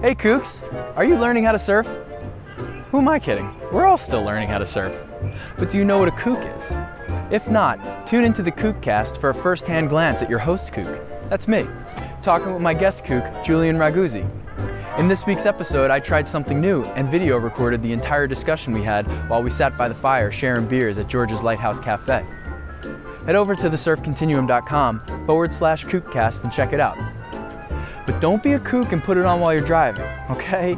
Hey Kooks, are you learning how to surf? Who am I kidding? We're all still learning how to surf. But do you know what a kook is? If not, tune into the Kookcast for a first hand glance at your host kook. That's me, talking with my guest kook, Julien Raguzzi. In this week's episode, I tried something new and video recorded the entire discussion we had while we sat by the fire sharing beers at George's Lighthouse Cafe. Head over to thesurfcontinuum.com forward slash kookcast and check it out. But don't be a kook and put it on while you're driving, okay?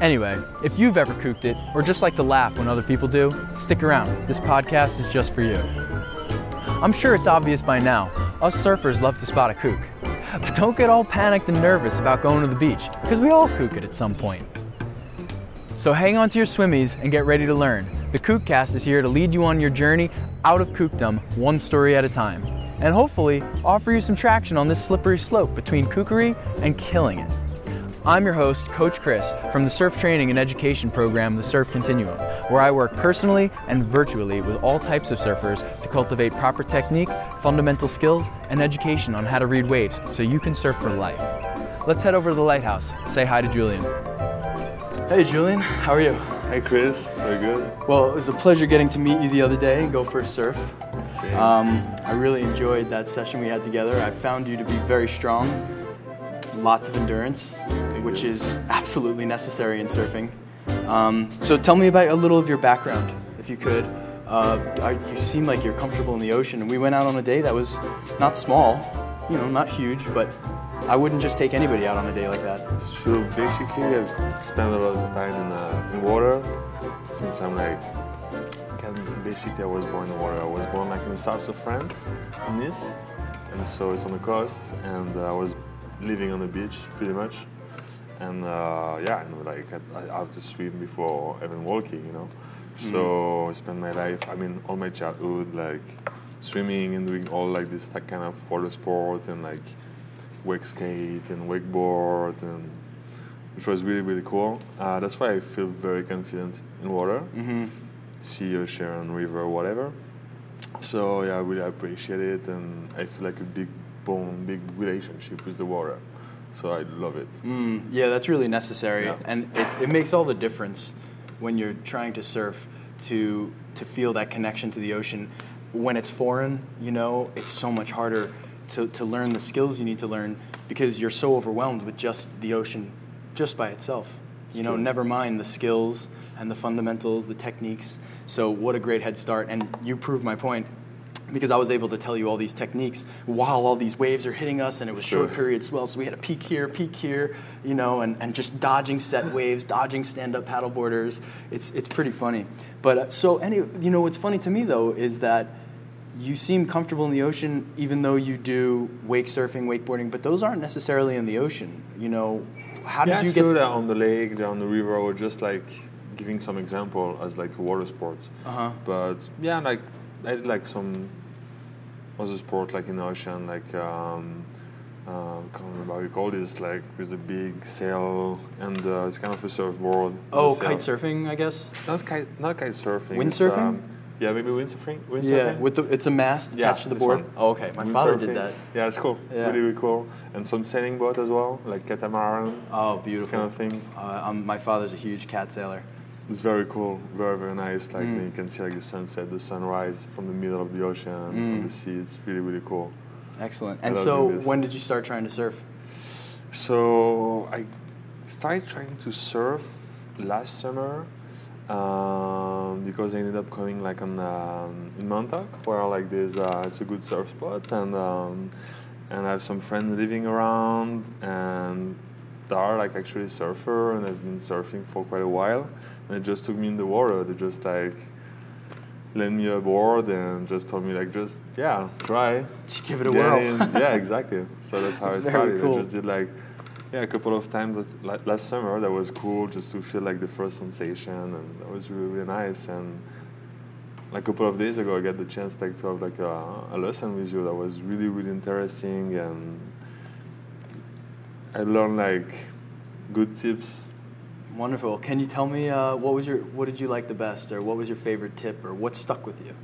Anyway, if you've ever kooked it or just like to laugh when other people do, stick around. This podcast is just for you. I'm sure it's obvious by now, us surfers love to spot a kook. But don't get all panicked and nervous about going to the beach, because we all kook it at some point. So hang on to your swimmies and get ready to learn. The Kookcast is here to lead you on your journey out of kookdom, one story at a time, and hopefully offer you some traction on this slippery slope between kookery and killing it. I'm your host, Coach Chris, from the Surf Training and Education Program, the Surf Continuum, where I work personally and virtually with all types of surfers to cultivate proper technique, fundamental skills, and education on how to read waves so you can surf for life. Let's head over to the lighthouse. Say hi to Julien. Hey, Julien, how are you? Hey Chris, very good. Well, it was a pleasure getting to meet you the other day and go for a surf. Um, I really enjoyed that session we had together. I found you to be very strong, lots of endurance, which is absolutely necessary in surfing. Um, so tell me about a little of your background, if you could. Uh, you seem like you're comfortable in the ocean, we went out on a day that was not small, you know, not huge, but I wouldn't just take anybody out on a day like that. So basically, I've spent a lot of time in, uh, in water since I'm like, basically I was born in water. I was born like in the south of France, in Nice, and so it's on the coast, and uh, I was living on the beach pretty much. And uh, yeah, I know, like I, I have to swim before even walking, you know. So I spent my life, I mean, all my childhood, like swimming and doing all like this like, kind of water sport and like wake skate and wakeboard and which was really really cool. Uh, that's why I feel very confident in water, Mm-hmm. Sea, Sharon river, whatever. So yeah, I really appreciate it, and I feel like a big bond, big relationship with the water. So I love it. Mm, yeah, that's really necessary, Yeah. and it, it makes all the difference when you're trying to surf to to feel that connection to the ocean. When it's foreign, you know, it's so much harder to, to learn the skills you need to learn because you're so overwhelmed with just the ocean, just by itself. You know, never mind the skills and the fundamentals, the techniques. So what a great head start, and you proved my point because I was able to tell you all these techniques while all these waves are hitting us, and it was Sure. short period swell. So we had a peak here, peak here, you know, and, and just dodging set waves, dodging stand-up paddleboarders. It's it's pretty funny. But uh, so any, you know, what's funny to me though is that you seem comfortable in the ocean, even though you do wake surfing, wakeboarding. But those aren't necessarily in the ocean. You know, how did yeah, you sure, get? they're on the lake, they're the river, or just like giving some example as like water sports. Uh-huh. But yeah, like I did like some other sport like in the ocean, like um, uh, I can't remember how you call this, like with the big sail and uh, it's kind of a surfboard. Oh, kite surfing, I guess. Not kite, not kite surfing. Windsurfing? um, yeah, maybe windsurfing. windsurfing? Yeah, with the it's a mast Yeah, attached to the board. Oh, okay. My father did that. Yeah, it's cool. Yeah. Really, really cool. And some sailing boat as well, like catamaran. Oh, beautiful. kind of things. Uh, um, my father's a huge cat sailor. It's very cool, very very nice. Like Mm. you can see like the sunset, the sunrise from the middle of the ocean Mm. the sea. It's really really cool. Excellent. And so, when did you start trying to surf? So I started trying to surf last summer um, because I ended up going like on um, in Montauk where like there's uh, it's a good surf spot and um, and I have some friends living around and they are like actually surfer and I've been surfing for quite a while and it just took me in the water. They just like lent me a board and just told me like just yeah try Just give it a whirl. yeah, exactly. So that's how I started. cool. I just did like, yeah, a couple of times last- last summer. That was cool, just to feel like the first sensation, and that was really really nice. And like a couple of days ago, I got the chance like to have like a, a lesson with you that was really really interesting, and I learned like good tips. Wonderful. Can you tell me uh, what was your what did you like the best, or what was your favorite tip, or what stuck with you?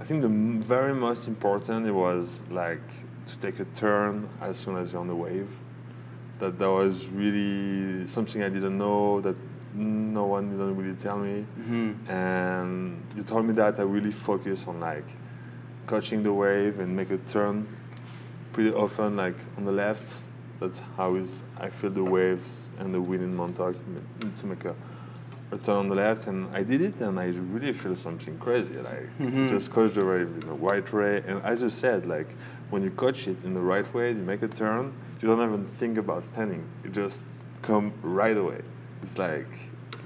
I think the very most important it was like to take a turn as soon as you're on the wave. that that was really something I didn't know that no one didn't really tell me. Mm-hmm. And you told me that I really focus on like catching the wave and make a turn pretty often like on the left. That's how is I feel the waves and the wind in Montauk to make a, a turn on the left. And I did it and I really feel something crazy. Like Mhm. just catch the wave in the right way. And as you said, like when you catch it in the right way, you make a turn, you don't even think about standing. You just come right away. It's like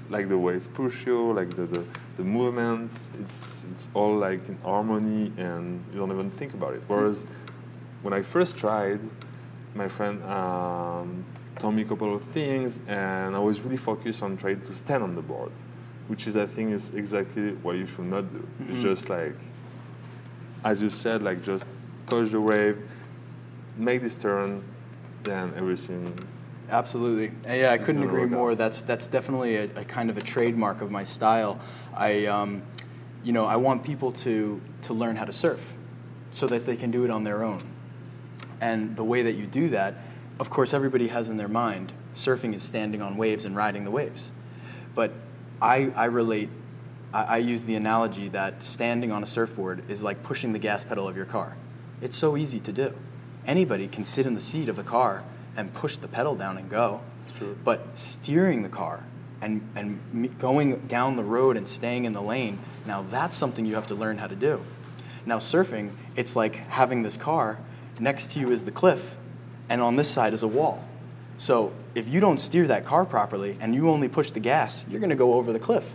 like the wave push you, like the, the, the movements, it's it's all like in harmony and you don't even think about it. Whereas when I first tried, my friend um, told me a couple of things and I was really focused on trying to stand on the board, which is I think is exactly what you should not do. It's Mhm. just like as you said, like just catch the wave, make this turn, then everything Absolutely. Uh, Yeah, I couldn't agree more. out. That's that's definitely a, a kind of a trademark of my style. I, um, you know, I want people to to learn how to surf, so that they can do it on their own. And the way that you do that, of course, everybody has in their mind surfing is standing on waves and riding the waves. But I, I relate. I, I use the analogy that standing on a surfboard is like pushing the gas pedal of your car. It's so easy to do. Anybody can sit in the seat of a car and push the pedal down and go. But steering the car and, and going down the road and staying in the lane, now that's something you have to learn how to do. Now, surfing, it's like having this car, next to you is the cliff, and on this side is a wall. So if you don't steer that car properly and you only push the gas, you're going to go over the cliff.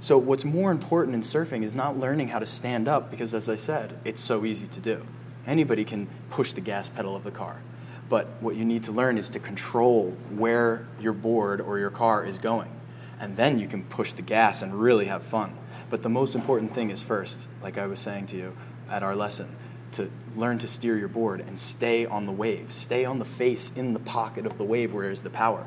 So what's more important in surfing is not learning how to stand up because as I said, it's so easy to do. Anybody can push the gas pedal of the car. But what you need to learn is to control where your board or your car is going. And then you can push the gas and really have fun. But the most important thing is first, like I was saying to you at our lesson, to learn to steer your board and stay on the wave. Stay on the face in the pocket of the wave where is the power.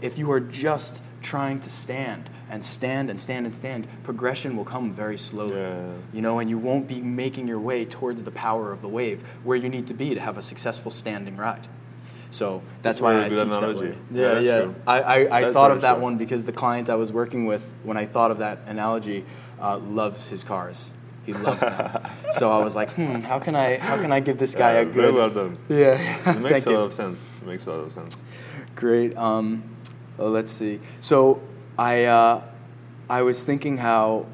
If you are just trying to stand and stand and stand and stand, progression will come very slowly. Yeah. You know, and you won't be making your way towards the power of the wave where you need to be to have a successful standing ride. So that's, That's why I teach that analogy. way. Yeah, Yeah, yeah. I, I, I thought of that true. one because the client I was working with, when I thought of that analogy, uh, loves his cars. He loves them. so I was like, hmm, how can I how can I give this guy Yeah, a very good? well done. Yeah, It makes a lot of sense. It makes a lot of sense. Great. Um, well, let's see. So I uh, I was thinking how,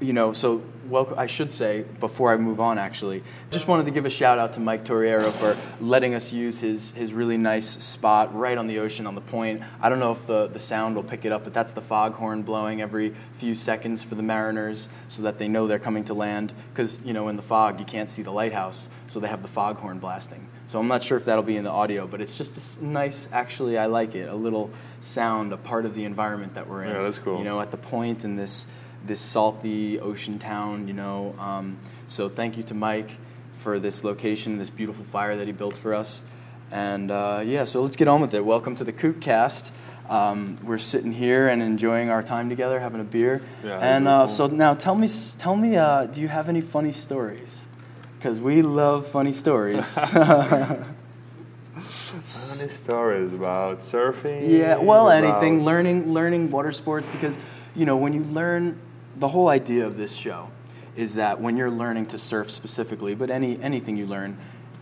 you know, so well, I should say before I move on, actually, just wanted to give a shout out to Mike Torriero for letting us use his his really nice spot right on the ocean on the point. I don't know if the the sound will pick it up, but that's the foghorn blowing every few seconds for the mariners so that they know they're coming to land. Because you know, in the fog, you can't see the lighthouse, so they have the foghorn blasting. So I'm not sure if that'll be in the audio, but it's just a nice. Actually, I like it. A little sound, a part of the environment that we're in. Yeah, that's cool. You know, at the point in this this salty ocean town. You know, um, so thank you to Mike for this location, this beautiful fire that he built for us. And uh, yeah, so let's get on with it. Welcome to the Kookcast. Um, we're sitting here and enjoying our time together, having a beer. Yeah, and uh, so now, tell me, tell me, uh, do you have any funny stories? Because we love funny stories. Funny stories about surfing. Yeah, well, about- anything. Learning, learning water sports because, you know, when you learn, the whole idea of this show is that when you're learning to surf specifically, but any anything you learn,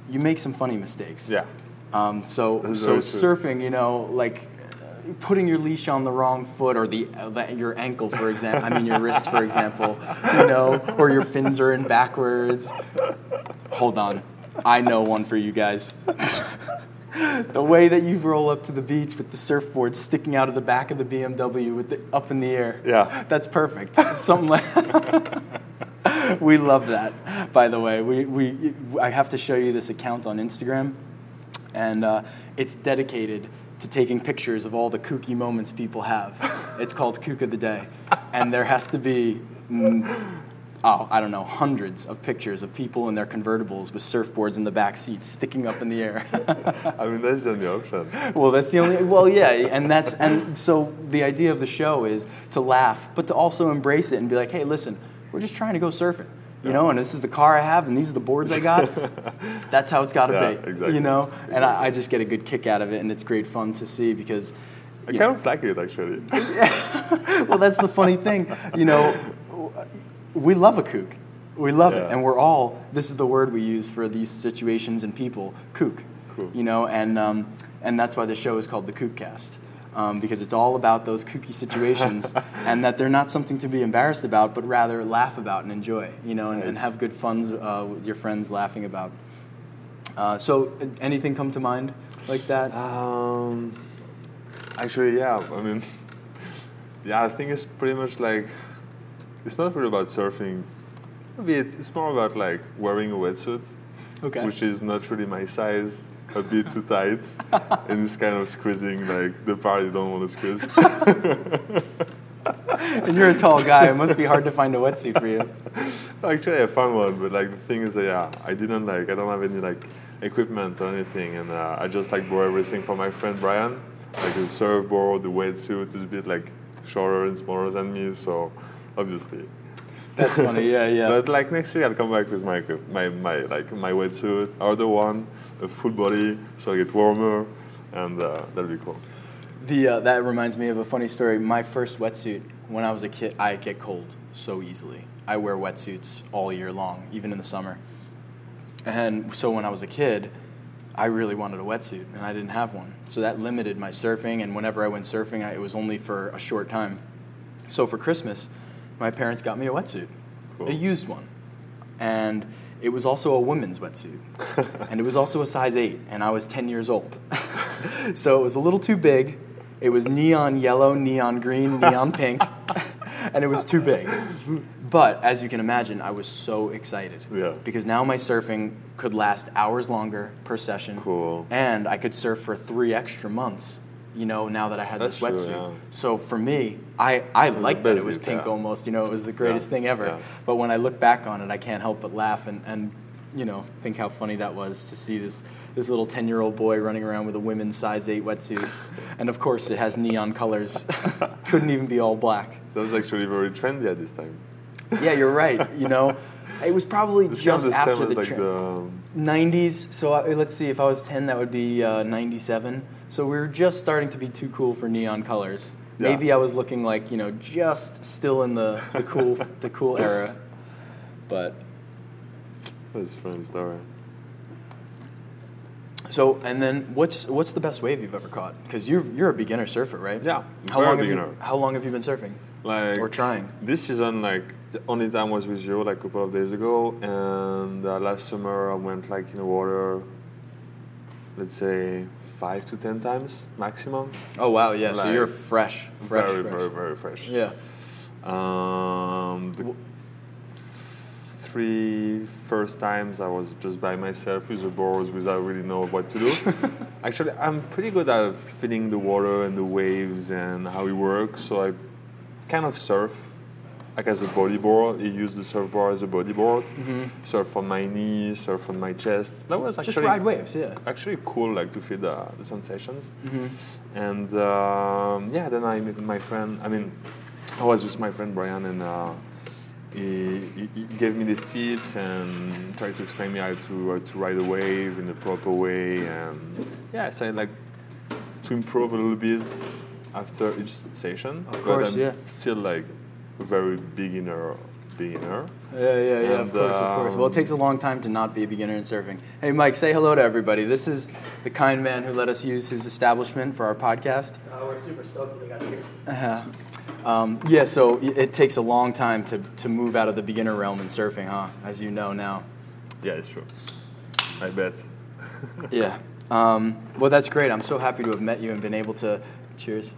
you make some funny mistakes. Yeah. Um, so That's so surfing, you know, like putting your leash on the wrong foot or the, uh, the your ankle, for example. I mean your wrist, for example. You know, or your fins are in backwards. Hold on, I know one for you guys. the way that you roll up to the beach with the surfboard sticking out of the back of the BMW with the up in the air. Yeah. That's perfect. Something like We love that. By the way, we, we I have to show you this account on Instagram and uh, it's dedicated to taking pictures of all the kooky moments people have. It's called Kook of the Day. And there has to be mm, oh, I don't know, hundreds of pictures of people in their convertibles with surfboards in the back seats sticking up in the air. I mean, that's the only option. well, that's the only. Well, yeah, and that's and so the idea of the show is to laugh, but to also embrace it and be like, hey, listen, we're just trying to go surfing. you know, and this is the car I have, and these are the boards I got. That's how it's got to Yeah, be, exactly. you know. And I, I just get a good kick out of it, and it's great fun to see because. I kind of like it actually. well, that's the funny thing. You know, we love a kook. We love it. And we're all, this is the word we use for these situations and people, kook. Cool. You know, and, um, and that's why the show is called the Kookcast. Um, because it's all about those kooky situations and that they're not something to be embarrassed about, but rather laugh about and enjoy, you know, and, and have good fun uh, with your friends laughing about. Uh, so, anything come to mind like that? Um, actually, yeah. I mean, yeah. I think it's pretty much like it's not really about surfing. It's, it's more about like wearing a wetsuit, Okay. which is not really my size, a bit too tight, and it's kind of squeezing like the part you don't want to squeeze. and you're a tall guy. It must be hard to find a wetsuit for you. Actually, I found one, but like the thing is, that, yeah, I didn't like. I don't have any like equipment or anything, and uh, I just like bought everything from my friend Brian. Like the surfboard, the wetsuit is a bit like shorter and smaller than me, so obviously. That's funny. Yeah, yeah. But like next week, I'll come back with my my my like my wetsuit, other one, a full body, so I get warmer, and uh, that'll be cool. The uh, that reminds me of a funny story. My first wetsuit when I was a kid, I get cold so easily. I wear wetsuits all year long, even in the summer. And so when I was a kid, I really wanted a wetsuit, and I didn't have one. So that limited my surfing. And whenever I went surfing, I, it was only for a short time. So for Christmas, my parents got me a wetsuit, Cool. a used one, and it was also a woman's wetsuit, and it was also a size eight, and I was ten years old. so it was a little too big. It was neon yellow, neon green, neon pink, and it was too big. But as you can imagine, I was so excited Yeah. because now my surfing could last hours longer per session, Cool. and I could surf for three extra months. You know, now that I had That's this true, wetsuit. yeah. So for me, I, I liked that it was pink yeah. almost. You know, it was the greatest Yeah, thing ever. But when I look back on it, I can't help but laugh and, and you know think how funny that was to see this this little ten year old boy running around with a women's size eight wetsuit, and of course it has neon colors. Couldn't even be all black. That was actually very trendy at this time. Yeah, you're right. You know, it was probably It's kind just of the after the like tra- the 90s. So uh, let's see, if I was 10, that would be uh, 97. So we were just starting to be too cool for neon colors. Yeah. Maybe I was looking like you know just still in the, the cool the cool era, but that's a funny story. so and then what's what's the best wave you've ever caught? Because you're you're a beginner surfer, right? Yeah, How long have beginner. you How long have you been surfing? Like Or trying. This season, like the only time was with you, like a couple of days ago, and uh, last summer I went like in the water. Let's say five to ten times maximum. Oh wow, yeah. so you're fresh, fresh, very, fresh. very, very fresh. Yeah. Um, the three first times I was just by myself with the boards without really know what to do. Actually, I'm pretty good at feeling the water and the waves and how it works. So I kind of surf like as a bodyboard. He used the surfboard as a bodyboard. Surf on my knee, surf on my chest. That was actually Just ride waves, yeah. actually cool like to feel the, the sensations Mm-hmm. and um, yeah then i met my friend i mean i was with my friend brian and uh, he, he, he gave me these tips and tried to explain me how to, how to ride a wave in the proper way and yeah so i like to improve a little bit after each session Of course, but i'm yeah. still like very beginner beginner Yeah, yeah, yeah, of And, course, of course. Well, it takes a long time to not be a beginner in surfing. Hey, Mike, say hello to everybody. This is the kind man who let us use his establishment for our podcast. Uh, we're super stoked that we got here. Uh, um, yeah, so it takes a long time to, to move out of the beginner realm in surfing, huh? As you know now. yeah it's true i bet Yeah. Um, well, that's great. I'm so happy to have met you and been able to, cheers,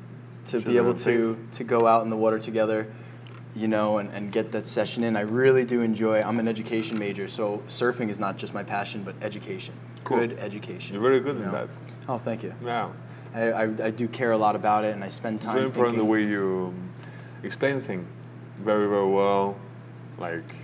to be able man. to, Thanks. to go out in the water together, you know, and, and get that session in. I really do enjoy. I'm an education major, so surfing is not just my passion, but education. Cool. Good education. you're very good you in know? that Oh, thank you. yeah I, I, I do care a lot about it, and I spend It's time very important the way you um, explain things very, very well. Like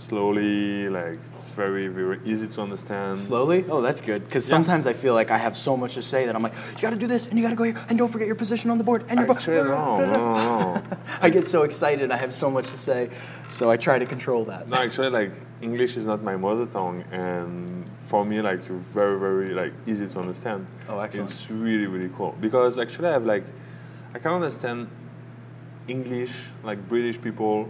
slowly, like it's very very easy to understand. Slowly? Oh, that's good. Because Yeah. sometimes I feel like I have so much to say that I'm like, you got to do this, and you got to go here, and don't forget your position on the board, and your Actually, no, no, no. I get so excited. I have so much to say, so I try to control that. No, actually, like English is not my mother tongue, and for me, like you're very, very like easy to understand. Oh, excellent. It's really, really cool because actually, I have like I can understand English, like British people,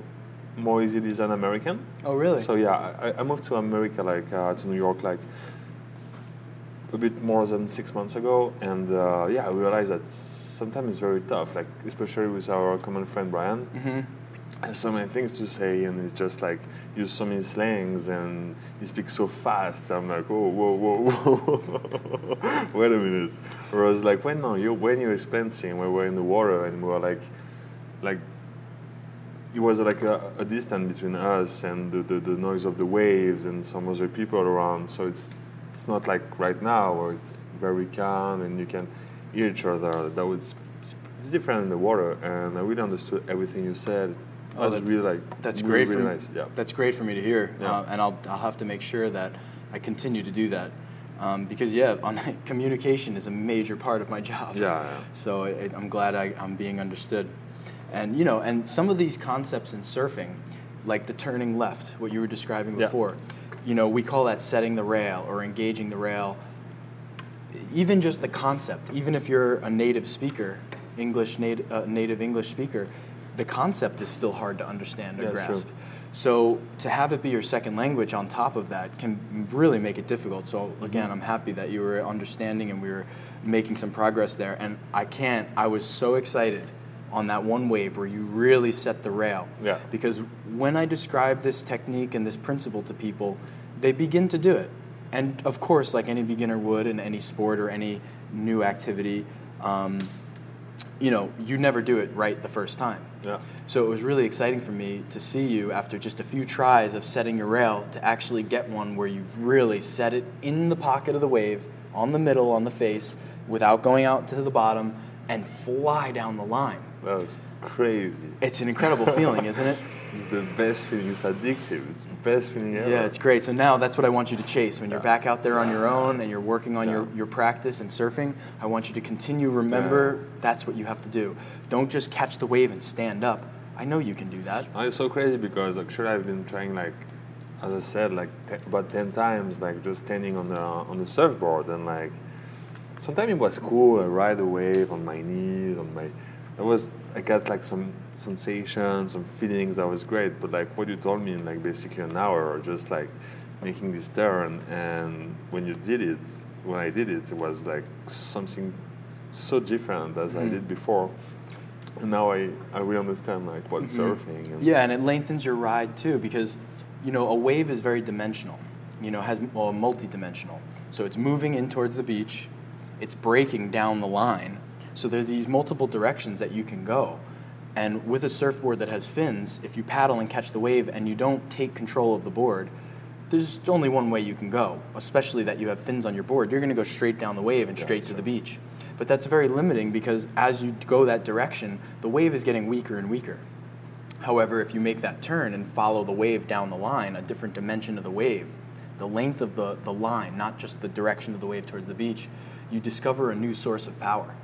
more easily than American. Oh, really? So yeah, I, I moved to America, like uh, to New York, like a bit more than six months ago, and uh, yeah, I realized that sometimes it's very tough, like especially with our common friend Brian. hmm Has so many things to say, and it's just like use so many slangs, and he speaks so fast. I'm like, oh, whoa, whoa, whoa, wait a minute. Whereas like when no, you when you explain things, we were in the water and we were like, like it was like a, a distance between us and the, the, the noise of the waves and some other people around. So it's it's not like right now where it's very calm and you can hear each other. That was it's different in the water, and I really understood everything you said. Oh, That was really like That's really, great. really for nice. Yeah. That's great for me to hear, Yeah. uh, and I'll I'll have to make sure that I continue to do that, um, because yeah, on, communication is a major part of my job. Yeah, yeah. So I, I'm glad I, I'm being understood, and you know, and some of these concepts in surfing, like the turning left, what you were describing Yeah. before, you know, we call that setting the rail or engaging the rail. Even just the concept, even if you're a native speaker, English native uh, native English speaker, the concept is still hard to understand or Yeah, it's true. grasp. So to have it be your second language on top of that can really make it difficult. So Mm-hmm. again, I'm happy that you were understanding and we were making some progress there. And I can't. I was so excited on that one wave where you really set the rail. Yeah. Because when I describe this technique and this principle to people, they begin to do it. And of course, like any beginner would in any sport or any new activity, um, you know, you never do it right the first time. Yeah. So it was really exciting for me to see you after just a few tries of setting your rail to actually get one where you really set it in the pocket of the wave, on the middle, on the face, without going out to the bottom, and fly down the line. That was crazy. It's an incredible feeling, isn't it? It's the best feeling. It's addictive. It's the best feeling ever. Yeah, it's great. So now that's what I want you to chase. When you're Yeah. back out there on your own and you're working on your, Yeah. your practice and surfing, I want you to continue. Remember, that's what you have to do. Don't just catch the wave and stand up. I know you can do that. And it's so crazy because actually I've been trying like, as I said, like te- about ten times, like just standing on the on the surfboard and like, sometimes it was cool. I ride the wave on my knees, on my, it was I got like some sensations, some feelings. That was great. But like what you told me in like basically an hour, or just like making this turn, and when you did it, when I did it, it was like something so different as I Mm. did before. And now I, I really understand like what surfing and Yeah, and it lengthens your ride too because, you know, a wave is very dimensional. You know, has well, multi-dimensional. So it's moving in towards the beach, it's breaking down the line. So there's these multiple directions that you can go. And with a surfboard that has fins, if you paddle and catch the wave and you don't take control of the board, there's only one way you can go, especially that you have fins on your board. You're going to go straight down the wave and Yeah, straight to sure. the beach. But that's very limiting because as you go that direction, the wave is getting weaker and weaker. However, if you make that turn and follow the wave down the line, a different dimension of the wave, the length of the, the line, not just the direction of the wave towards the beach, you discover a new source of power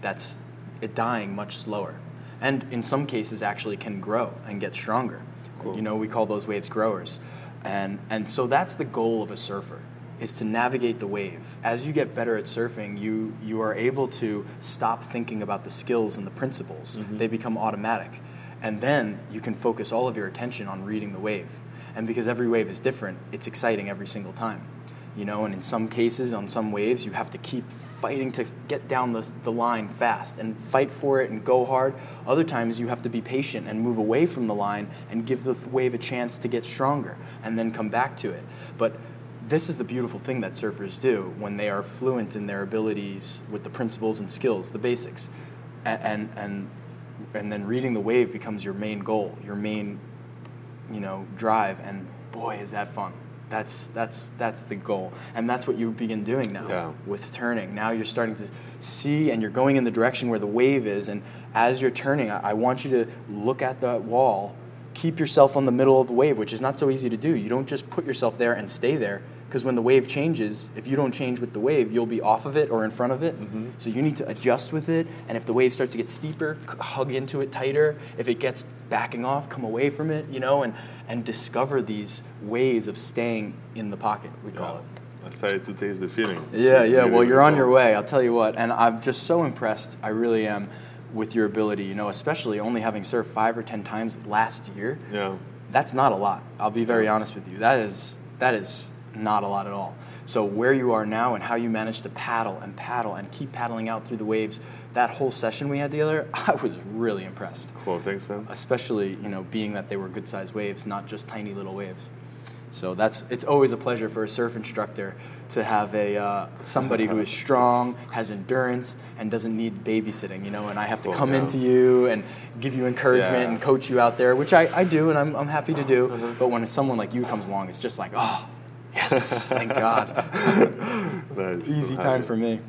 that's it dying much slower. And in some cases, actually can grow and get stronger. Cool. You know, we call those waves growers. And, and so that's the goal of a surfer is to navigate the wave. As you get better at surfing, you, you are able to stop thinking about the skills and the principles. Mm-hmm. They become automatic. And then you can focus all of your attention on reading the wave. And because every wave is different, it's exciting every single time. You know, and in some cases, on some waves, you have to keep fighting to get down the, the line fast and fight for it and go hard. Other times, you have to be patient and move away from the line and give the wave a chance to get stronger and then come back to it. But this is the beautiful thing that surfers do when they are fluent in their abilities with the principles and skills, the basics. And, and, and, then reading the wave becomes your main goal, your main you know, drive, and boy, is that fun. That's that's that's the goal, and that's what you begin doing now Yeah. with turning. Now you're starting to see, and you're going in the direction where the wave is, and as you're turning, I, I want you to look at that wall, keep yourself on the middle of the wave, which is not so easy to do. You don't just put yourself there and stay there because when the wave changes, if you don't change with the wave, you'll be off of it or in front of it. Mm-hmm. So you need to adjust with it. And if the wave starts to get steeper, hug into it tighter. If it gets backing off, come away from it, you know, and, and discover these ways of staying in the pocket, we call it. I started to taste the feeling. Yeah, yeah. Well, you're on your way. I'll tell you what. And I'm just so impressed. I really am with your ability. You know, especially only having surfed five or ten times last year. Yeah. That's not a lot. I'll be very honest with you. That is that is not a lot at all. So where you are now and how you manage to paddle and paddle and keep paddling out through the waves, that whole session we had together, I was really impressed. Cool. Thanks, man. Especially, you know, being that they were good sized waves, not just tiny little waves. So that's it's always a pleasure for a surf instructor to have a uh, somebody who is strong, has endurance, and doesn't need babysitting. You know, and I have to Cool, come yeah. into you and give you encouragement Yeah. and coach you out there, which I, I do, and I'm, I'm happy to do. Uh-huh. But when someone like you comes along, it's just like, oh, yes, thank God, Nice. easy I'm time happy. for me.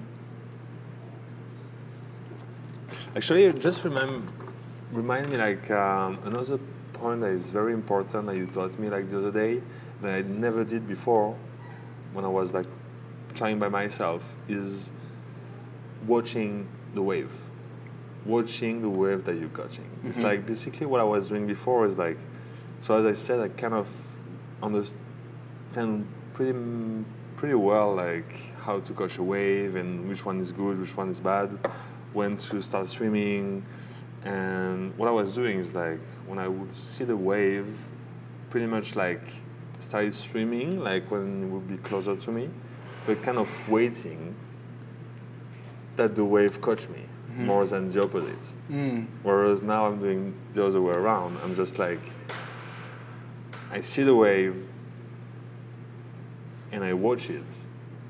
Actually, just remind remind me like um, another point that is very important that you taught me like the other day that I never did before when I was like trying by myself is watching the wave, watching the wave that you're catching. It's Mhm. like basically what I was doing before is like, so as I said, I kind of understand pretty pretty well like how to catch a wave and which one is good, which one is bad, when to start swimming, and what I was doing is like when I would see the wave, pretty much like started swimming like when it would be closer to me, but kind of waiting that the wave catch me more than the opposite. Mm. Whereas now I'm doing the other way around. I'm just like, I see the wave and I watch it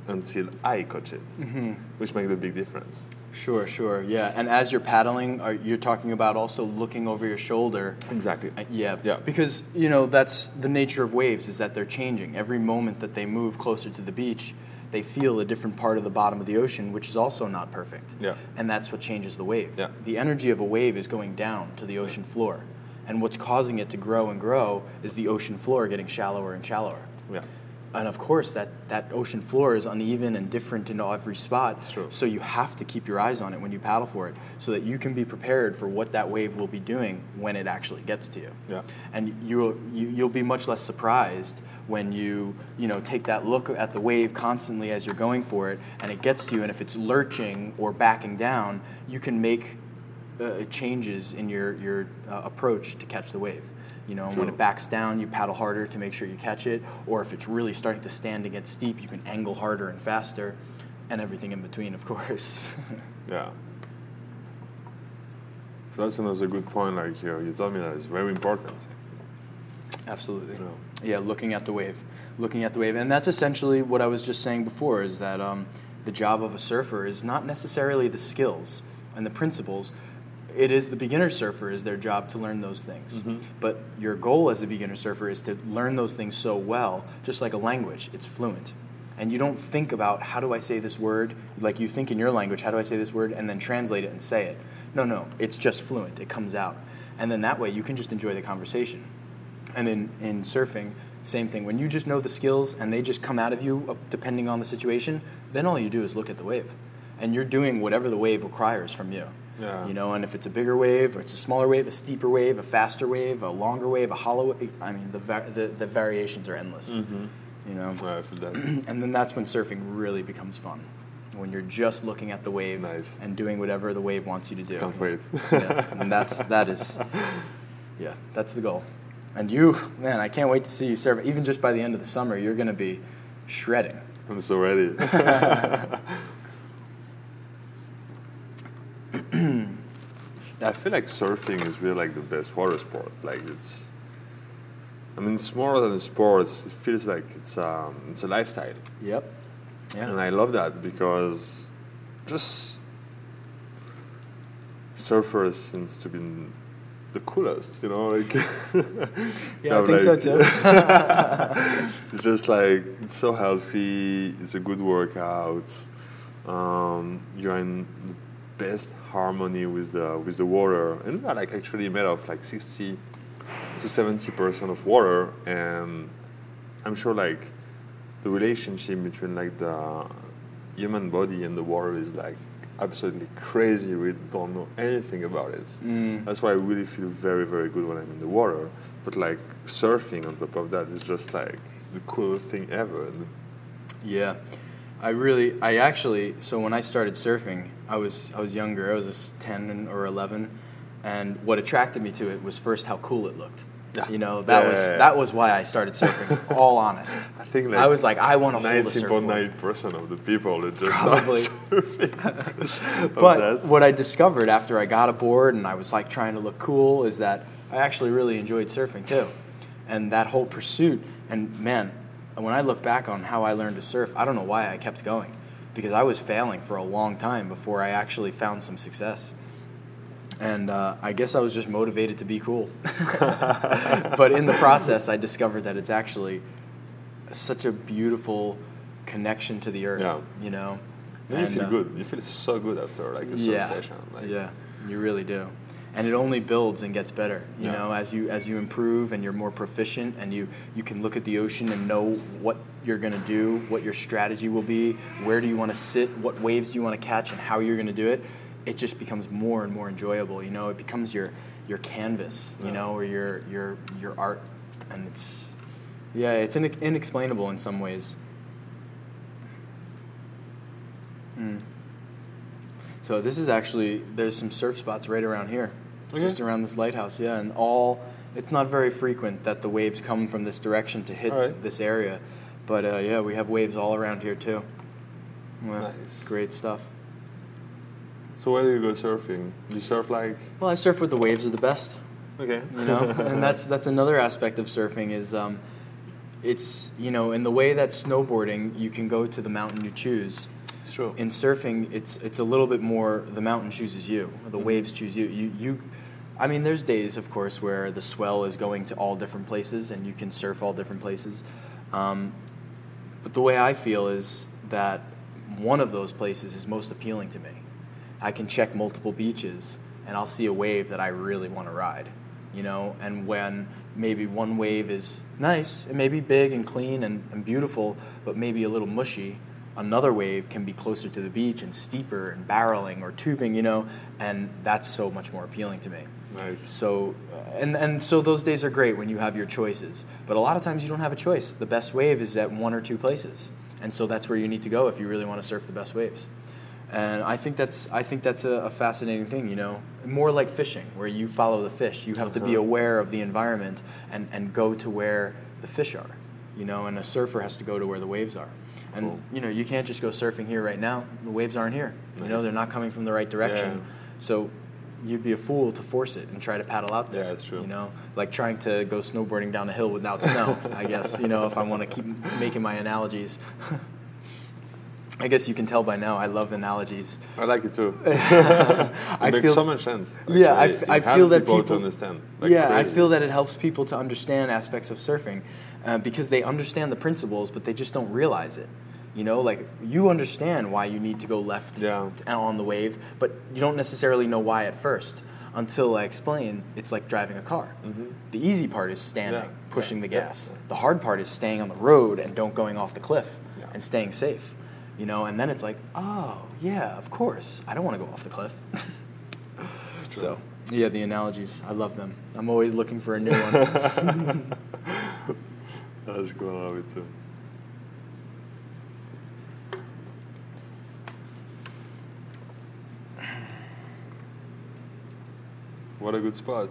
until I catch it, Mm-hmm. which makes a big difference. Sure, sure, yeah. And as you're paddling, are you're talking about also looking over your shoulder Exactly. Uh, yeah, Yeah. Because you know that's the nature of waves is that they're changing. Every moment that they move closer to the beach, they feel a different part of the bottom of the ocean, which is also not perfect. Yeah. And that's what changes the wave. Yeah. The energy of a wave is going down to the ocean floor, and what's causing it to grow and grow is the ocean floor getting shallower and shallower. Yeah. And of course, that, that ocean floor is uneven and different in every spot. True. So you have to keep your eyes on it when you paddle for it, so that you can be prepared for what that wave will be doing when it actually gets to you. Yeah. And you'll you, you'll be much less surprised when you you know take that look at the wave constantly as you're going for it, and it gets to you. And if it's lurching or backing down, you can make uh, changes in your your uh, approach to catch the wave. You know, when it backs down, you paddle harder to make sure you catch it. Or if it's really starting to stand and get steep, you can angle harder and faster, and everything in between, of course. Yeah. So that's another good point. Like you, you told me that it's very important. Absolutely. Yeah. Yeah, looking at the wave, looking at the wave, and that's essentially what I was just saying before. Is that um, the job of a surfer is not necessarily the skills and the principles. It is the beginner surfer is their job to learn those things. But your goal as a beginner surfer is to learn those things so well, just like a language, it's fluent. And you don't think about how do I say this word like you think in your language, how do I say this word, and then translate it and say it. No, no, it's just fluent. It comes out. And then that way you can just enjoy the conversation. And in, in surfing, same thing. When you just know the skills and they just come out of you uh, depending on the situation, then all you do is look at the wave. And you're doing whatever the wave requires from you. Yeah. You know, and if it's a bigger wave or it's a smaller wave, a steeper wave, a faster wave, a longer wave, a hollow wave, I mean, the, va- the, the variations are endless. Mm-hmm. You know? Yeah, I feel that. and then that's when surfing really becomes fun. When you're just looking at the wave Nice. and doing whatever the wave wants you to do. Can't wait. yeah, and that's that is, yeah, that's the goal. And you, man, I can't wait to see you surf. Even just by the end of the summer, you're going to be shredding. I'm so ready. I feel like surfing is really like the best water sport. Like it's, I mean, it's more than a sport. It feels like it's um, it's a lifestyle, Yep. Yeah. and I love that because just surfers seems to be the coolest. You know, like Yeah, I think so too. it's just like it's so healthy. It's a good workout. Um, you're in the best harmony with the with the water, and we are like actually made of like 60 to 70% of water, and I'm sure like the relationship between like the human body and the water is like absolutely crazy. We don't know anything about it. Mm. That's why I really feel very, very good when I'm in the water. But like surfing on top of that is just like the coolest thing ever. Yeah, I really, I actually. So when I started surfing, I was I was younger. I was just ten or eleven, and what attracted me to it was first how cool it looked. Yeah. You know, that Yeah, was yeah, that was why I started surfing. all honest, I think like I was like, I want to hold a surfboard. 19.9% of the people that just Probably. surfing. But that. what I discovered after I got aboard and I was like trying to look cool is that I actually really enjoyed surfing too. And that whole pursuit, and man, when I look back on how I learned to surf, I don't know why I kept going. Because I was failing for a long time before I actually found some success. And uh, I guess I was just motivated to be cool. but in the process, I discovered that it's actually such a beautiful connection to the earth, Yeah. you know? And you feel uh, good. You feel so good after like a surf yeah, session. Like, yeah, you really do, and it only builds and gets better. You Yeah. know, as you as you improve and you're more proficient, and you you can look at the ocean and know what you're gonna do, what your strategy will be, where do you want to sit, what waves do you want to catch, and how you're gonna do it. It just becomes more and more enjoyable. You know, it becomes your your canvas. You Yeah. know, or your your your art, and it's yeah, it's inex- inexplainable in some ways. Mm. So this is actually there's some surf spots right around here, Okay. just around this lighthouse. Yeah, and all it's not very frequent that the waves come from this direction to hit right. this area, but uh, yeah, we have waves all around here too. Yeah, Nice. Great stuff. So where do you go surfing? You surf like Well, I surf with the waves are the best. okay. you know and that's that's another aspect of surfing is um, it's you know in the way that snowboarding you can go to the mountain you choose it's true. in surfing it's it's a little bit more the mountain chooses you the waves choose you you you I mean there's days of course where the swell is going to all different places and you can surf all different places um, but the way I feel is that one of those places is most appealing to me. I can check multiple beaches and I'll see a wave that I really want to ride, you know, and when maybe one wave is nice, it may be big and clean and, and beautiful, but maybe a little mushy, another wave can be closer to the beach and steeper and barreling or tubing, you know, and that's so much more appealing to me. Nice. So, uh, and, and so those days are great when you have your choices. But a lot of times you don't have a choice. The best wave is at one or two places. And so that's where you need to go if you really want to surf the best waves. And I think that's, I think that's a, a fascinating thing, you know, more like fishing, where you follow the fish. You have to be Uh-huh. aware of the environment and, and go to where the fish are, you know, and a surfer has to go to where the waves are. And, Cool. you know, you can't just go surfing here right now. The waves aren't here. You know, they're not coming from the right direction. Yeah. So you'd be a fool to force it and try to paddle out there. Yeah, that's true. You know, like trying to go snowboarding down a hill without snow. I guess you know if I want to keep making my analogies. I guess you can tell by now I love analogies. I like it too. I it makes feel- so much sense. Yeah, I, actually. f- I feel that people people to understand. like yeah, I feel that it helps people to understand aspects of surfing uh, because they understand the principles, but they just don't realize it. You know, like you understand why you need to go left Yeah. on the wave, but you don't necessarily know why at first until I explain. It's like driving a car. The easy part is standing, Mm-hmm. Yeah, pushing yeah, the gas. The hard part is staying on the road and don't going off the cliff and staying safe. You know, and then it's like, oh yeah, of course, I don't want to go off the cliff. So, yeah, the analogies, I love them. I'm always looking for a new one. That's. I love it too. What a good spot.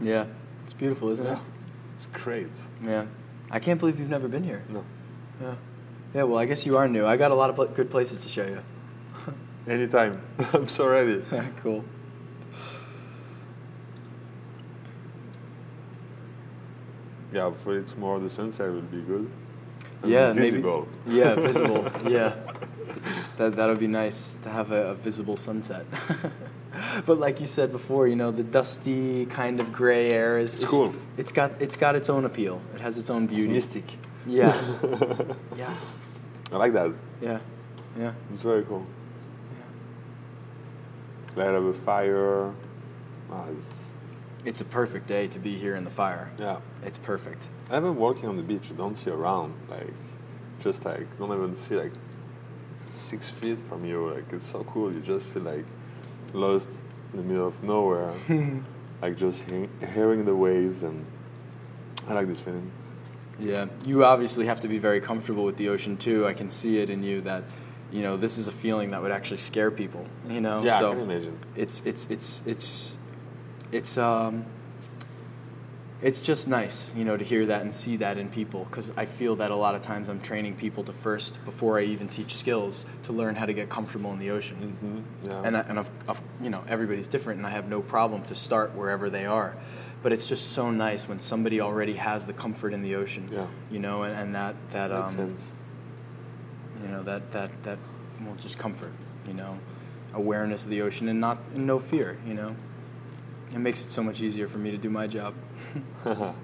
yeah, it's beautiful, isn't it? It's great. Yeah. I can't believe you've never been here. No. Yeah. Yeah, well, I guess you are new. I got a lot of pl- good places to show you. Anytime. I'm so ready. cool. Yeah, hopefully tomorrow the sunset will be good. And yeah, visible. maybe. Yeah, visible. yeah, It's- that that would be nice to have a, a visible sunset. but like you said before, you know, the dusty kind of gray air is It's cool. It's got it's got its own appeal. It has its own It's beauty. mystic. Yeah. yes. I like that. Yeah. Yeah. It's very cool. Yeah. Light up a fire. Ah, it's it's a perfect day to be here in the fire. Yeah. It's perfect. I've been walking on the beach. You don't see around, like, just like don't even see like six feet from you. Like it's so cool. You just feel like lost in the middle of nowhere, like just he- hearing the waves, and I like this feeling. Yeah, you obviously have to be very comfortable with the ocean too. I can see it in you that, you know, this is a feeling that would actually scare people. You know, Yeah, I so can imagine. it's it's it's it's it's um it's just nice, you know, to hear that and see that in people because I feel that a lot of times I'm training people to first before I even teach skills to learn how to get comfortable in the ocean. hmm Yeah. And, I, and of, of, you know, everybody's different, and I have no problem to start wherever they are. But it's just so nice when somebody already has the comfort in the ocean. Yeah. You know, and, and that that Makes um, sense. you know that that that well, just comfort. You know, awareness of the ocean and not and no fear. You know, it makes it so much easier for me to do my job.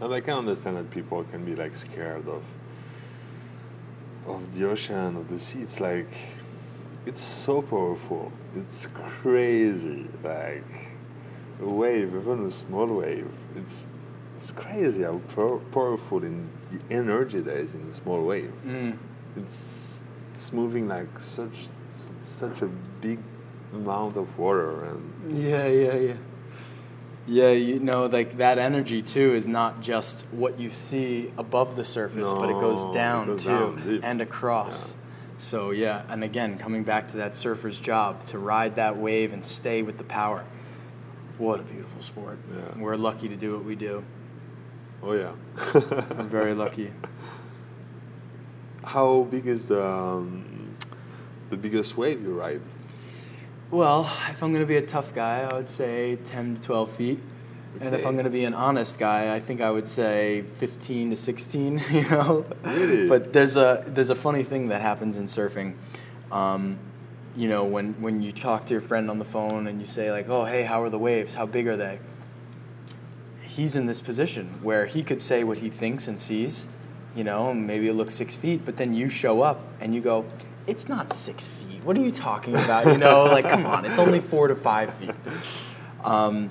And I can understand that people can be like scared of of the ocean, of the sea. It's like it's so powerful. It's crazy. Like a wave, even a small wave. It's it's crazy how pow- powerful in the energy there is in a small wave. Mm. It's it's moving like such such a big amount of water and Yeah, yeah, yeah. Yeah, you know, like that energy too is not just what you see above the surface, but it goes No, it down goes too down and across. Yeah. So yeah, and again, coming back to that surfer's job to ride that wave and stay with the power. What a beautiful sport. Yeah. We're lucky to do what we do. oh yeah. i'm very lucky. How big is the um, the biggest wave you ride? Well, if I'm going to be a tough guy, I would say 10 to 12 feet. And if I'm going to be an honest guy, I think I would say 15 to 16, you know? Really? But there's a, there's a funny thing that happens in surfing. Um, you know, when, when you talk to your friend on the phone and you say, like, oh, hey, how are the waves? How big are they? He's in this position where he could say what he thinks and sees, you know, maybe it looks six feet, but then you show up and you go, it's not six feet. What are you talking about? You know, like, come on, it's only four to five feet. Um,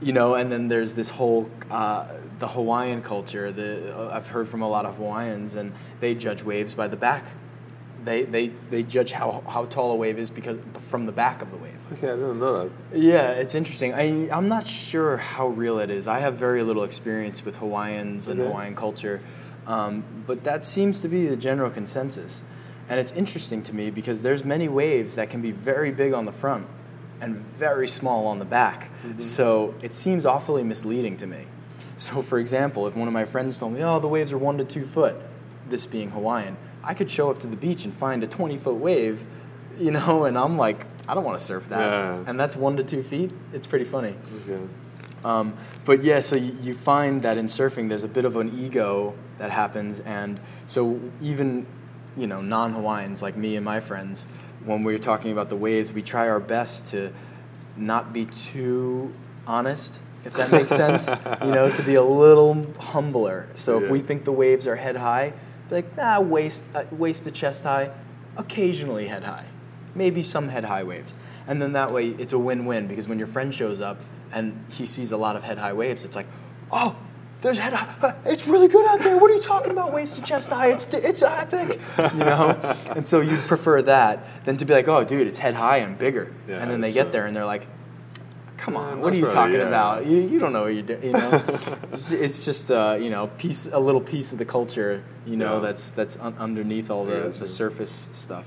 you know, and then there's this whole uh, the Hawaiian culture. The uh, I've heard from a lot of Hawaiians, and they judge waves by the back. They they they judge how how tall a wave is because from the back of the wave. Okay, I didn't know that. Yeah, it's interesting. I I'm not sure how real it is. I have very little experience with Hawaiians and Hawaiian culture, um, but that seems to be the general consensus. And it's interesting to me because there's many waves that can be very big on the front and very small on the back. So it seems awfully misleading to me. So, for example, if one of my friends told me, "Oh, the waves are one to two foot," this being Hawaiian, I could show up to the beach and find a 20 foot wave, you know, and I'm like, I don't want to surf that. Yeah. And that's one to two feet. It's pretty funny. Okay. Um, but yeah, so you, you find that in surfing, there's a bit of an ego that happens, and so even you know non-Hawaiians like me and my friends, when we're talking about the waves, we try our best to not be too honest, if that makes sense. you know, to be a little humbler. So if we think the waves are head high, be like ah waist uh, waist to chest high, occasionally head high, maybe some head high waves, and then that way it's a win-win because when your friend shows up and he sees a lot of head high waves, it's like, oh. There's head high. uh, It's really good out there. What are you talking about? Waist to chest high. It's it's epic, you know. and so you'd prefer that than to be like, oh, dude, it's head high and bigger. Yeah, and then they get true. there and they're like, come Yeah, on, what are you really, talking yeah. about? You, you don't know what you're doing. You know, it's, it's just uh, you know piece a little piece of the culture. You know Yeah. that's that's un- underneath all the, true. the surface stuff.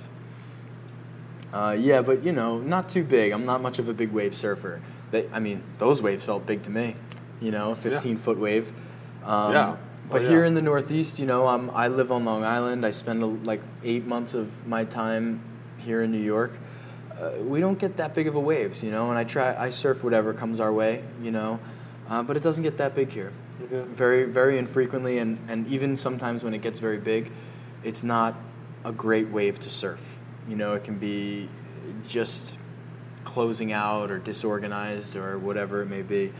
Uh, yeah, but you know, not too big. I'm not much of a big wave surfer. They, I mean, those waves felt big to me. You know, 15 foot wave. Um, Yeah. But Oh, here in the Northeast, you know, I'm, I live on Long Island. I spend uh, like eight months of my time here in New York. Uh, we don't get that big of a waves, you know, and I try, I surf whatever comes our way, you know, uh, but it doesn't get that big here. Okay. Very, very infrequently, and, and even sometimes when it gets very big, it's not a great wave to surf. You know, it can be just closing out or disorganized or whatever it may be.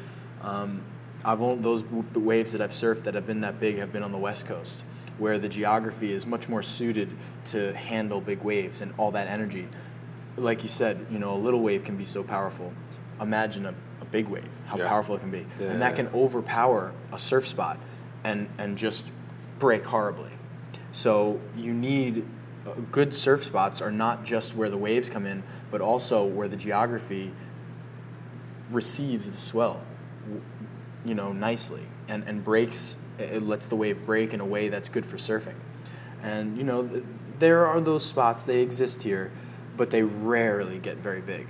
Um, I've only, those waves that I've surfed that have been that big have been on the west coast, where the geography is much more suited to handle big waves and all that energy. like you said, you know, a little wave can be so powerful. Imagine a, a big wave, how Yeah. powerful it can be. Yeah. And that can overpower a surf spot and, and just break horribly. So you need uh, good surf spots are not just where the waves come in, but also where the geography receives the swell, you know, nicely and, and breaks, it lets the wave break in a way that's good for surfing. And, you know, th- there are those spots, they exist here, but they rarely get very big.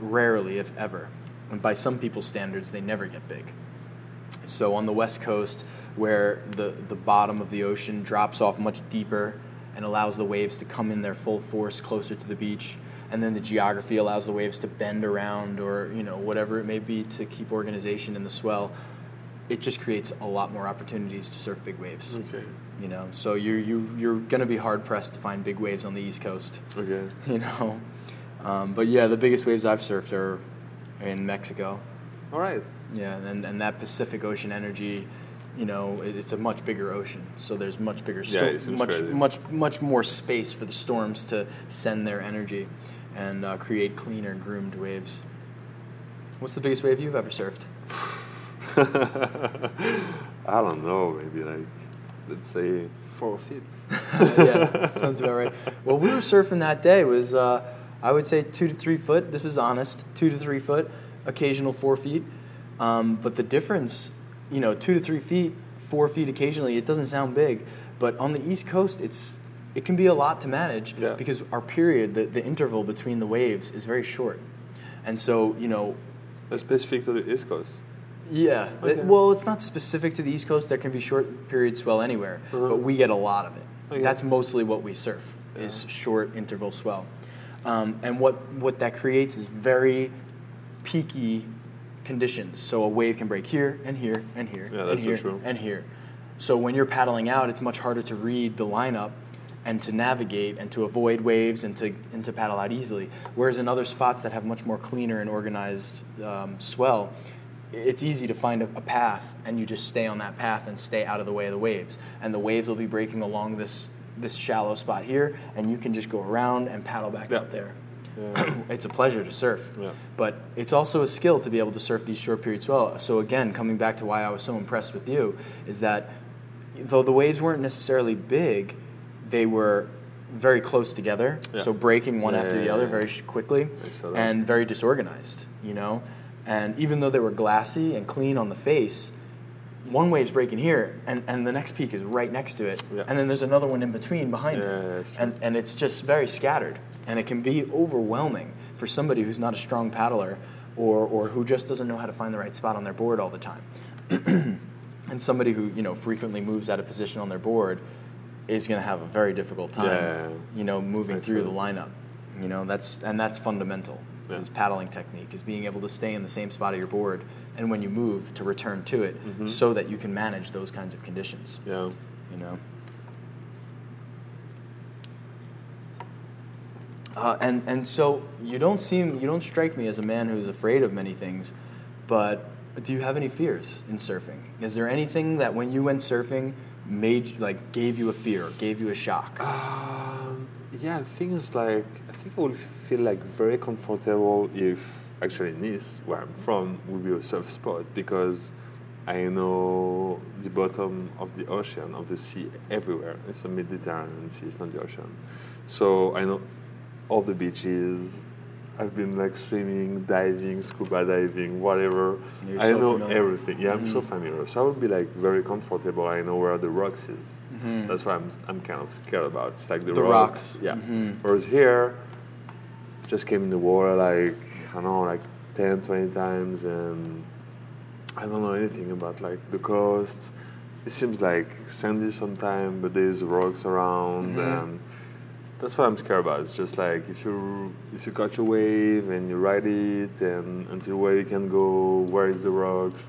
Rarely, if ever. And by some people's standards, they never get big. So on the west coast, where the, the bottom of the ocean drops off much deeper and allows the waves to come in their full force closer to the beach, and then the geography allows the waves to bend around or you know whatever it may be to keep organization in the swell, it just creates a lot more opportunities to surf big waves. Okay. You know, so you're you you're gonna be hard pressed to find big waves on the east coast. Okay. You know, um, but yeah, the biggest waves I've surfed are in Mexico. All right. Yeah, and, and that Pacific Ocean energy, you know, it's a much bigger ocean, so there's much bigger, sto- seems much crazy. much much more space for the storms to send their energy and uh, create cleaner, groomed waves. What's the biggest wave you've ever surfed? I don't know. Maybe like let's say four feet. yeah, sounds about right. Well, we were surfing that day was uh, I would say two to three foot. This is honest, two to three foot, occasional four feet. Um, but the difference, you know, two to three feet, four feet occasionally, it doesn't sound big, but on the East Coast, it's it can be a lot to manage Yeah. because our period, the, the interval between the waves, is very short, and so you know That's specific to the East Coast. yeah. Okay. It- well, it's not specific to the East Coast. There can be short period swell anywhere, Uh-huh. but we get a lot of it. Okay. That's mostly what we surf is short interval swell, um, and what what that creates is very peaky conditions. So a wave can break here and here and here Yeah, and that's so here true. and here. So when you're paddling out, it's much harder to read the lineup and to navigate and to avoid waves and to and to paddle out easily. Whereas in other spots that have much more cleaner and organized um, swell, it's easy to find a, a path and you just stay on that path and stay out of the way of the waves. And the waves will be breaking along this this shallow spot here, and you can just go around and paddle back Yeah. out there. Yeah. it's a pleasure to surf. Yeah. But it's also a skill to be able to surf these short periods well. So again, coming back to why I was so impressed with you is that though the waves weren't necessarily big, they were very close together. Yeah. So breaking one Yeah, after yeah, the other yeah. very sh- quickly I saw that. and very disorganized, you know? And even though they were glassy and clean on the face, one wave's breaking here and, and the next peak is right next to it. Yeah. And then there's another one in between behind Yeah, it. yeah, and, and it's just very scattered. And it can be overwhelming for somebody who's not a strong paddler or, or who just doesn't know how to find the right spot on their board all the time. and somebody who, you know, frequently moves out of position on their board is going to have a very difficult time, Yeah. you know, moving That's through the lineup. You know, that's and that's fundamental. Yeah. Is paddling technique is being able to stay in the same spot of your board and when you move to return to it Mm-hmm. so that you can manage those kinds of conditions, yeah. you know. Uh, and and so you don't seem you don't strike me as a man who's afraid of many things, but do you have any fears in surfing? Is there anything that when you went surfing made like gave you a fear, gave you a shock? Um, yeah, the thing is like I think I would feel like very comfortable if actually Nice, where I'm from, would be a surf spot because I know the bottom of the ocean, of the sea everywhere. It's the Mediterranean Sea, it's not the ocean. So I know all the beaches. I've been like swimming, diving, scuba diving, whatever. You're I so know familiar. everything. Yeah, I'm so familiar. So I would be like very comfortable. I know where the rocks is. That's what I'm, I'm kind of scared about. It's like the, Mm-hmm. The rocks. rocks. Mm-hmm. Yeah. Whereas here, just came in the water like, I don't know, like 10, 20 times and I don't know anything about like the coast. It seems like sandy sometimes, but there's rocks around Mm-hmm. and that's what I'm scared about. It's just like if you if you catch a wave and you ride it and until where you can go, where is the rocks.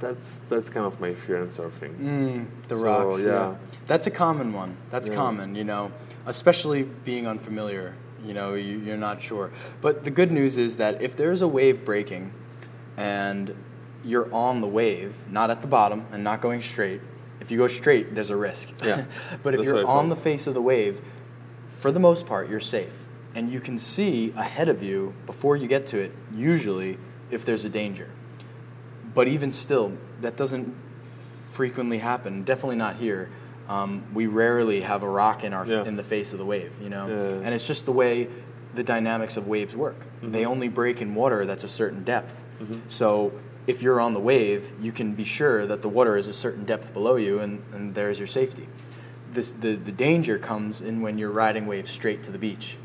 That's that's kind of my fear in surfing. Mm, the So, rocks, yeah. yeah. That's a common one. That's Yeah. common, you know, especially being unfamiliar. You know, you, you're not sure. But the good news is that if there's a wave breaking and you're on the wave, not at the bottom and not going straight, if you go straight, there's a risk. Yeah. but if That's you're on the face of the wave, for the most part, you're safe. and you can see ahead of you before you get to it, usually, if there's a danger. But even still, that doesn't frequently happen, definitely not here. Um, we rarely have a rock in, our, Yeah. in the face of the wave, you know? Yeah. And it's just the way the dynamics of waves work. They only break in water that's a certain depth. So if you're on the wave, you can be sure that the water is a certain depth below you, and, and there's your safety. This, the, the danger comes in when you're riding waves straight to the beach.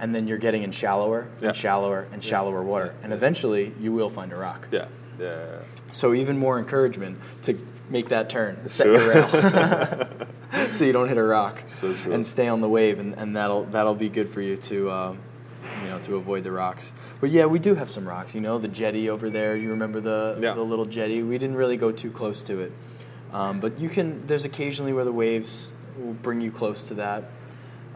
And then you're getting in shallower Yeah. and shallower and shallower water. And eventually, you will find a rock. Yeah. Yeah. So even more encouragement to make that turn, set Sure. your rail, so you don't hit a rock, So true. and stay on the wave, and, and that'll that'll be good for you to, um, you know, to avoid the rocks. But yeah, we do have some rocks. You know, the jetty over there. You remember the Yeah. the little jetty? We didn't really go too close to it, um, but you can. There's occasionally where the waves will bring you close to that.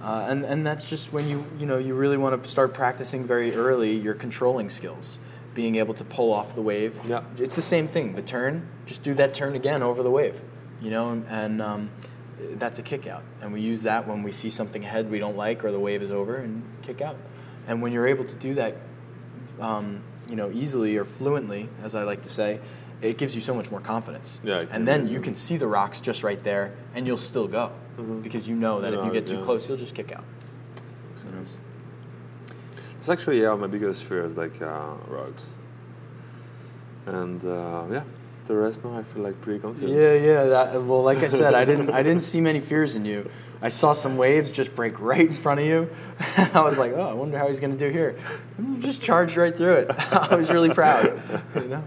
Uh, and, and that's just when you you know you really want to start practicing very early your controlling skills, being able to pull off the wave. Yeah. It's the same thing. The turn, just do that turn again over the wave, you know, and, and um, that's a kick out. And we use that when we see something ahead we don't like or the wave is over and kick out. And when you're able to do that, um, you know, easily or fluently, as I like to say, it gives you so much more confidence. Yeah, and then you can see the rocks just right there, and you'll still go because you know that if you get too yeah. close, you'll just kick out. So, It's actually yeah my biggest fear is like uh, rocks. And uh, yeah, the rest now I feel like pretty confident. Yeah, yeah. That, well, like I said, I didn't, I didn't see many fears in you. I saw some waves just break right in front of you. I was like, oh, I wonder how he's going to do here. And Just charged right through it. I was really proud. You know,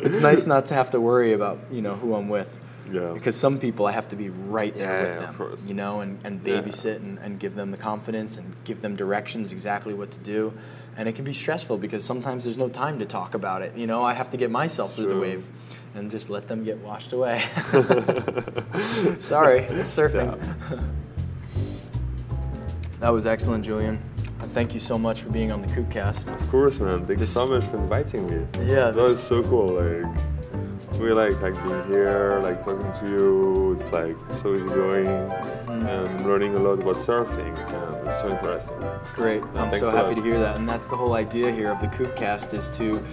it's nice not to have to worry about you know who I'm with. Yeah. Because some people I have to be right there Yeah, with yeah, of them, course. you know, and, and Yeah. babysit and, and give them the confidence and give them directions exactly what to do. And it can be stressful because sometimes there's no time to talk about it. You know, I have to get myself through the wave and just let them get washed away. Sorry, it's surfing. that was excellent, Julien. Thank you so much for being on the KookCast. Of course, man. Thank you so much for inviting me. Yeah, that this- was so cool. Like, we like like being here, like talking to you. It's like so easygoing, Mm-hmm. and learning a lot about surfing. And it's so interesting. Great. I'm so happy to hear that. And that's the whole idea here of the KookCast is to,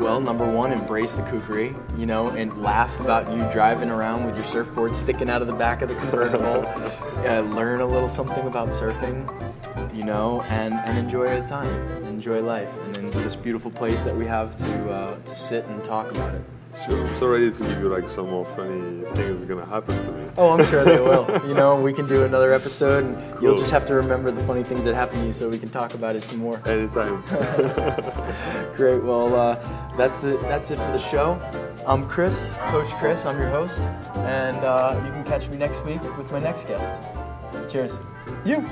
well, number one, embrace the kookery, you know, and laugh about you driving around with your surfboard sticking out of the back of the convertible, uh, learn a little something about surfing, you know, and, and enjoy the time, enjoy life, and in this beautiful place that we have to, uh, to sit and talk about it. It's true. I'm so ready to give you like some more funny things are gonna happen to me. Oh, I'm sure they will. You know, we can do another episode, and you'll just have to remember the funny things that happen to you so we can talk about it some more. Anytime. Great. Well, uh, that's the that's it for the show. I'm Chris, Coach Chris. I'm your host, and uh, you can catch me next week with my next guest. Cheers. You.